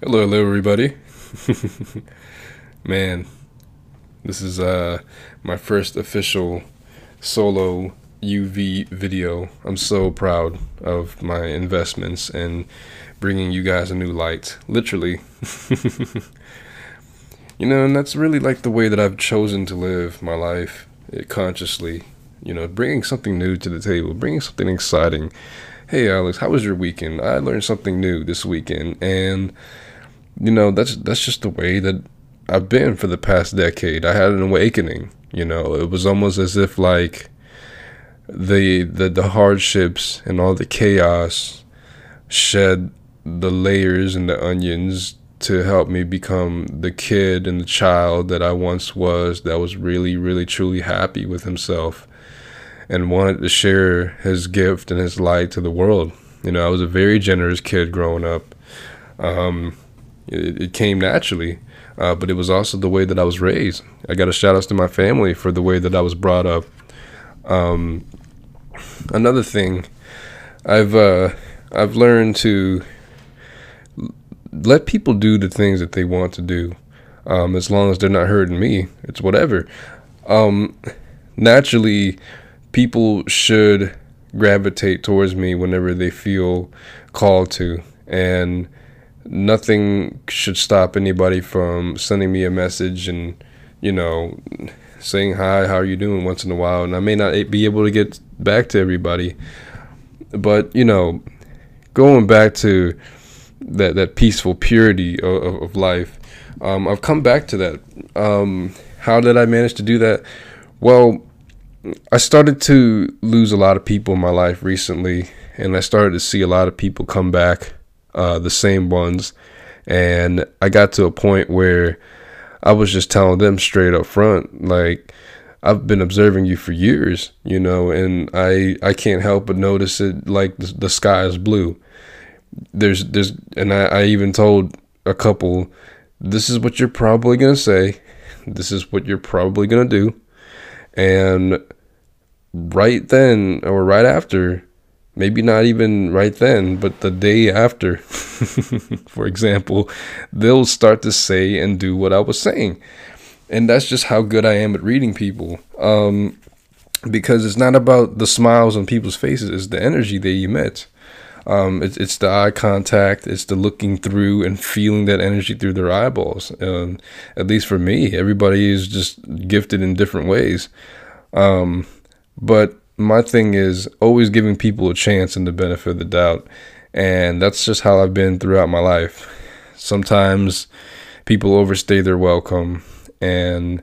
Hello, hello, everybody. Man, this is uh my first official solo UV video. I'm so proud of my investments and bringing you guys a new light, literally. you know, and that's really like the way that I've chosen to live my life eh, consciously. You know, bringing something new to the table, bringing something exciting. Hey, Alex, how was your weekend? I learned something new this weekend, and you know that's that's just the way that I've been for the past decade. I had an awakening. You know, it was almost as if like the the the hardships and all the chaos shed the layers and the onions to help me become the kid and the child that I once was that was really really truly happy with himself and wanted to share his gift and his light to the world. You know, I was a very generous kid growing up. Um, it, it came naturally, uh, but it was also the way that I was raised. I got a shout out to my family for the way that I was brought up. Um, another thing, I've uh, I've learned to let people do the things that they want to do, um, as long as they're not hurting me. It's whatever. Um, naturally, people should gravitate towards me whenever they feel called to, and nothing should stop anybody from sending me a message and you know saying hi how are you doing once in a while? And i may not be able to get back to everybody. But you know going back to that that peaceful purity of, of life um, i've come back to that. Um, how did i manage to do that? Well i started to lose a lot of people in my life recently and i started to see a lot of people come back uh, the same ones. And I got to a point where I was just telling them straight up front, like, I've been observing you for years, you know, and I I can't help but notice it like the, the sky is blue. There's there's and I, I even told a couple, this is what you're probably gonna say, this is what you're probably gonna do, and right then or right after maybe not even right then, but the day after, for example, they'll start to say and do what I was saying. And that's just how good I am at reading people. Um, because it's not about the smiles on people's faces, it's the energy they emit. Um, it's, it's the eye contact, it's the looking through and feeling that energy through their eyeballs. Um, at least for me, everybody is just gifted in different ways. Um, but my thing is always giving people a chance and the benefit of the doubt. And that's just how I've been throughout my life. Sometimes people overstay their welcome and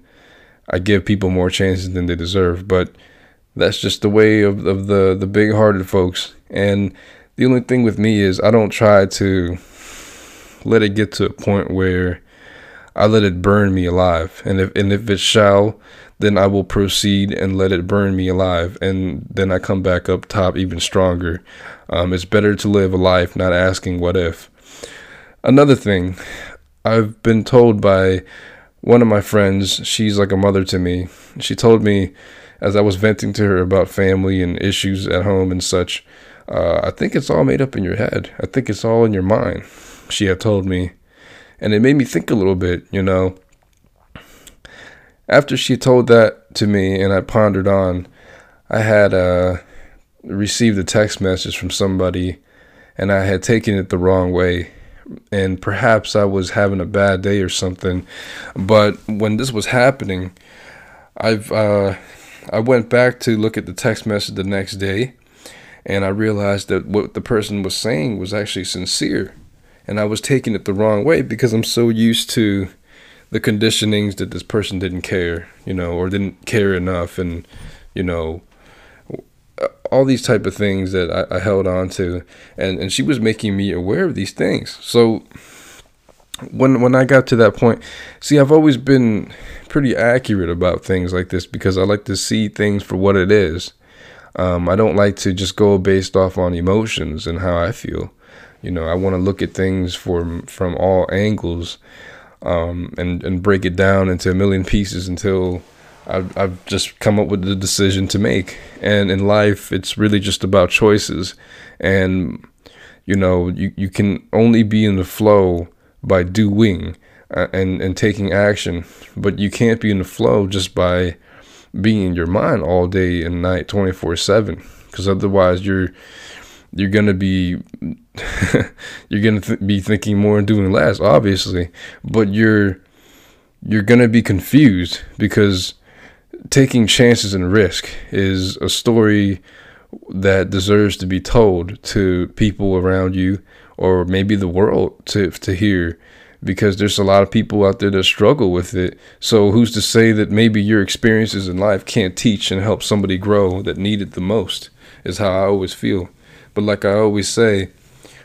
I give people more chances than they deserve. But that's just the way of, of the, the big hearted folks. And the only thing with me is I don't try to let it get to a point where I let it burn me alive. And if and if it shall then I will proceed and let it burn me alive. And then I come back up top even stronger. Um, it's better to live a life not asking what if. Another thing, I've been told by one of my friends, she's like a mother to me. She told me as I was venting to her about family and issues at home and such, uh, I think it's all made up in your head. I think it's all in your mind, she had told me. And it made me think a little bit, you know after she told that to me and I pondered on, I had uh, received a text message from somebody and I had taken it the wrong way. And perhaps I was having a bad day or something. But when this was happening, I've uh, I went back to look at the text message the next day and I realized that what the person was saying was actually sincere. And I was taking it the wrong way because I'm so used to the conditionings that this person didn't care, you know, or didn't care enough, and you know, all these type of things that I, I held on to, and and she was making me aware of these things. So when when I got to that point, see, I've always been pretty accurate about things like this because I like to see things for what it is. Um, I don't like to just go based off on emotions and how I feel. You know, I want to look at things from from all angles um, and and break it down into a million pieces until I've, I've just come up with the decision to make. And in life, it's really just about choices, and you know you you can only be in the flow by doing uh, and and taking action. But you can't be in the flow just by being in your mind all day and night, twenty four seven, because otherwise you're you're gonna be you're gonna th- be thinking more and doing less, obviously. But you're you're gonna be confused because taking chances and risk is a story that deserves to be told to people around you or maybe the world to to hear because there's a lot of people out there that struggle with it. So who's to say that maybe your experiences in life can't teach and help somebody grow that need it the most? Is how I always feel. But like I always say,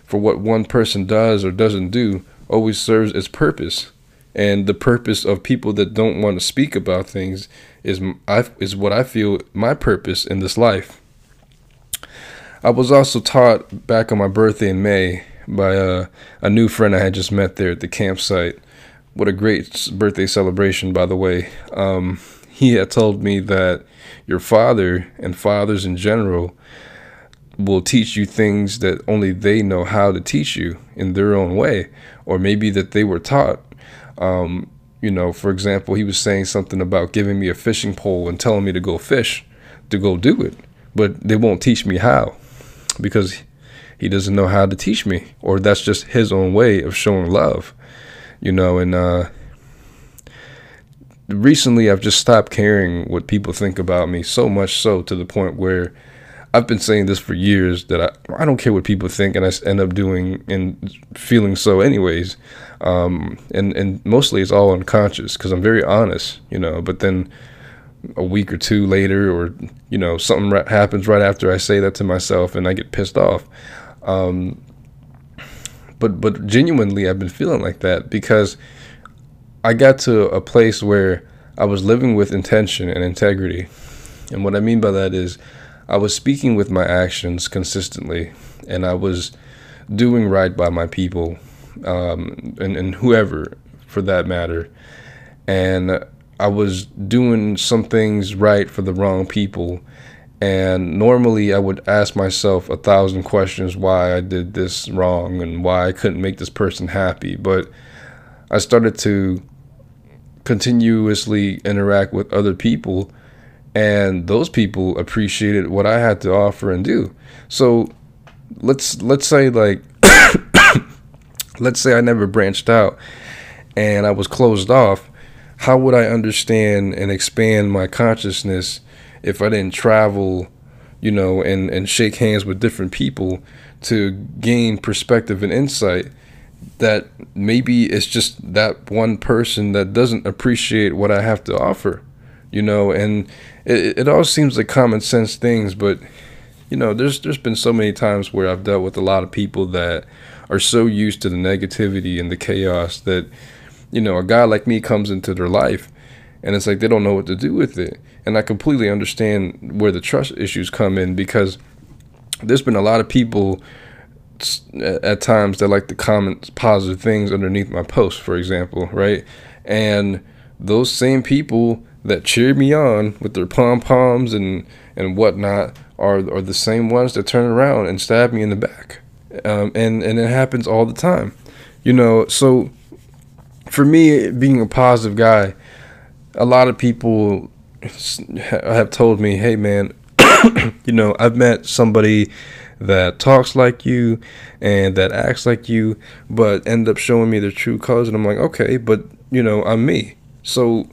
for what one person does or doesn't do always serves its purpose. And the purpose of people that don't want to speak about things is I, is what I feel my purpose in this life. I was also taught back on my birthday in May by a, a new friend I had just met there at the campsite. What a great birthday celebration, by the way. Um, he had told me that your father and fathers in general will teach you things that only they know how to teach you in their own way, or maybe that they were taught. Um, you know, for example, he was saying something about giving me a fishing pole and telling me to go fish, to go do it, but they won't teach me how because he doesn't know how to teach me, or that's just his own way of showing love, you know. And uh, recently, I've just stopped caring what people think about me so much so to the point where I've been saying this for years that I, I don't care what people think, and I end up doing and feeling so anyways. Um, and and mostly it's all unconscious because I'm very honest, you know. But then a week or two later, or you know, something happens right after I say that to myself, and I get pissed off. Um, but but genuinely, I've been feeling like that because I got to a place where I was living with intention and integrity, and what I mean by that is I was speaking with my actions consistently, and I was doing right by my people, um, and and whoever for that matter, and I was doing some things right for the wrong people and normally I would ask myself a thousand questions why I did this wrong and why I couldn't make this person happy. But I started to continuously interact with other people, and those people appreciated what I had to offer and do. So let's let's say like let's say I never branched out and I was closed off. How would I understand and expand my consciousness? if I didn't travel, you know, and, and shake hands with different people to gain perspective and insight that maybe it's just that one person that doesn't appreciate what I have to offer, you know, and it, it all seems like common sense things, but you know, there's there's been so many times where I've dealt with a lot of people that are so used to the negativity and the chaos that, you know, a guy like me comes into their life and it's like they don't know what to do with it. And I completely understand where the trust issues come in because there's been a lot of people at times that like to comment positive things underneath my post, for example, right? And those same people that cheer me on with their pom poms and and whatnot are are the same ones that turn around and stab me in the back, um, and and it happens all the time, you know. So for me, being a positive guy a lot of people have told me, "Hey, man, you know, I've met somebody that talks like you and that acts like you, but end up showing me their true colors." And I'm like, "Okay, but you know, I'm me." So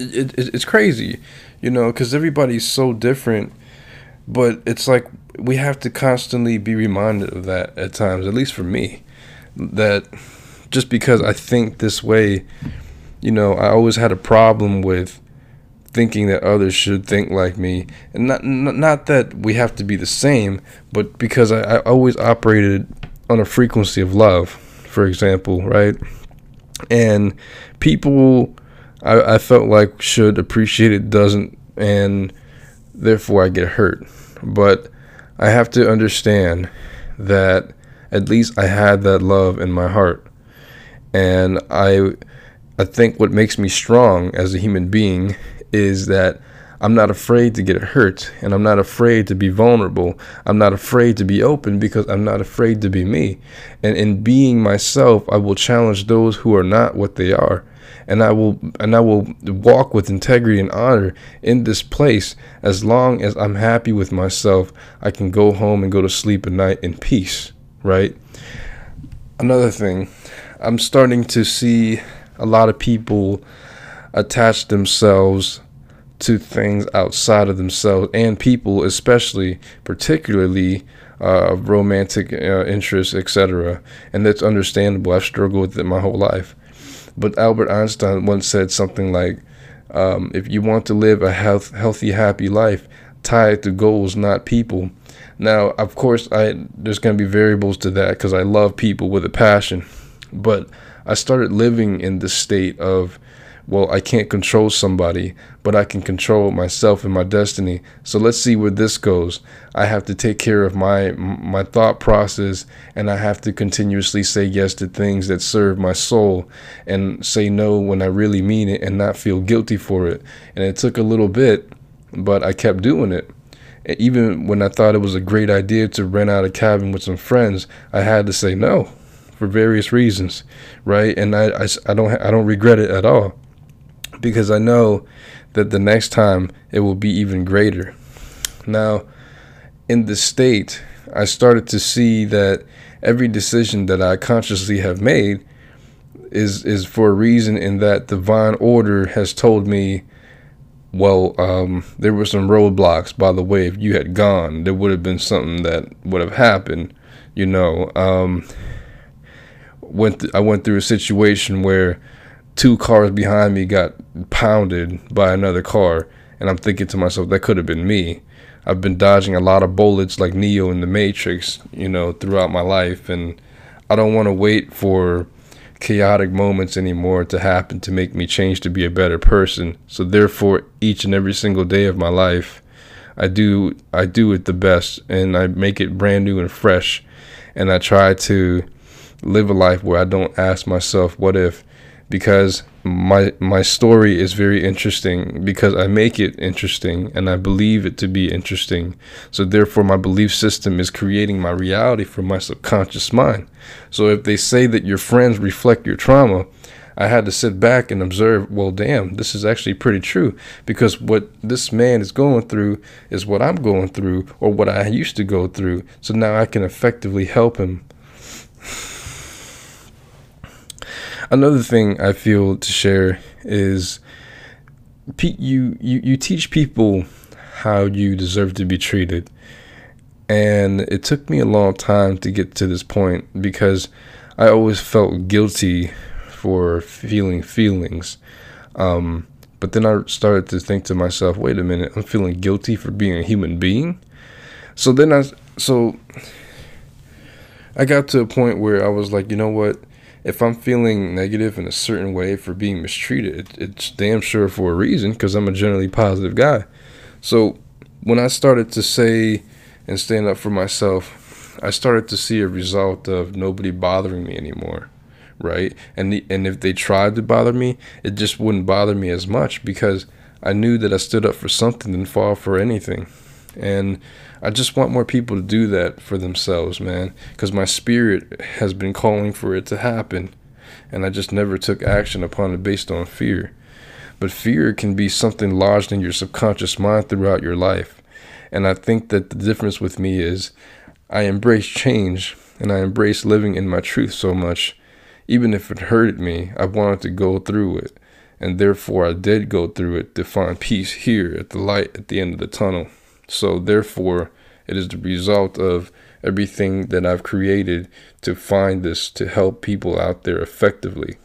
it, it it's crazy, you know, because everybody's so different. But it's like we have to constantly be reminded of that at times, at least for me, that just because I think this way you know, I always had a problem with thinking that others should think like me, and not not that we have to be the same, but because I, I always operated on a frequency of love, for example, right? And people, I, I felt like should appreciate it, doesn't, and therefore I get hurt. But I have to understand that at least I had that love in my heart, and I I think what makes me strong as a human being is that I'm not afraid to get hurt and I'm not afraid to be vulnerable. I'm not afraid to be open because I'm not afraid to be me. And in being myself, I will challenge those who are not what they are. And I will and I will walk with integrity and honor in this place as long as I'm happy with myself. I can go home and go to sleep at night in peace, right? Another thing, I'm starting to see a lot of people attach themselves to things outside of themselves and people, especially, particularly uh, romantic uh, interests, etc. And that's understandable. I've struggled with it my whole life. But Albert Einstein once said something like, um, "If you want to live a health, healthy, happy life, tie it to goals, not people." Now, of course, I there's going to be variables to that because I love people with a passion, but I started living in the state of well, I can't control somebody, but I can control myself and my destiny. So let's see where this goes. I have to take care of my my thought process and I have to continuously say yes to things that serve my soul and say no when I really mean it and not feel guilty for it. And it took a little bit, but I kept doing it. even when I thought it was a great idea to rent out a cabin with some friends, I had to say no for various reasons, right? And I, I, I don't I don't regret it at all because I know that the next time it will be even greater. Now, in the state, I started to see that every decision that I consciously have made is is for a reason in that divine order has told me well um, there were some roadblocks by the way if you had gone there would have been something that would have happened you know um, went th- I went through a situation where two cars behind me got pounded by another car, and I'm thinking to myself, that could have been me. I've been dodging a lot of bullets like Neo in the Matrix, you know, throughout my life, and I don't want to wait for chaotic moments anymore to happen to make me change to be a better person. So therefore, each and every single day of my life, I do I do it the best, and I make it brand new and fresh, and I try to live a life where I don't ask myself, what if, because my my story is very interesting because I make it interesting and I believe it to be interesting. So therefore my belief system is creating my reality for my subconscious mind. So if they say that your friends reflect your trauma, I had to sit back and observe, well damn, this is actually pretty true because what this man is going through is what I'm going through or what I used to go through. So now I can effectively help him Another thing I feel to share is you, you, you teach people how you deserve to be treated. And it took me a long time to get to this point because I always felt guilty for feeling feelings. Um, but then I started to think to myself, wait a minute, I'm feeling guilty for being a human being. So then I, so I got to a point where I was like, you know what? If I'm feeling negative in a certain way for being mistreated, it, it's damn sure for a reason because I'm a generally positive guy. So when I started to say and stand up for myself, I started to see a result of nobody bothering me anymore, right? And the, and if they tried to bother me, it just wouldn't bother me as much because I knew that I stood up for something and fall for anything. And I just want more people to do that for themselves, man, because my spirit has been calling for it to happen, and I just never took action upon it based on fear. But fear can be something lodged in your subconscious mind throughout your life. And I think that the difference with me is I embrace change and I embrace living in my truth so much. Even if it hurted me, I wanted to go through it. And therefore, I did go through it to find peace here at the light at the end of the tunnel. So, therefore, it is the result of everything that I've created to find this to help people out there effectively.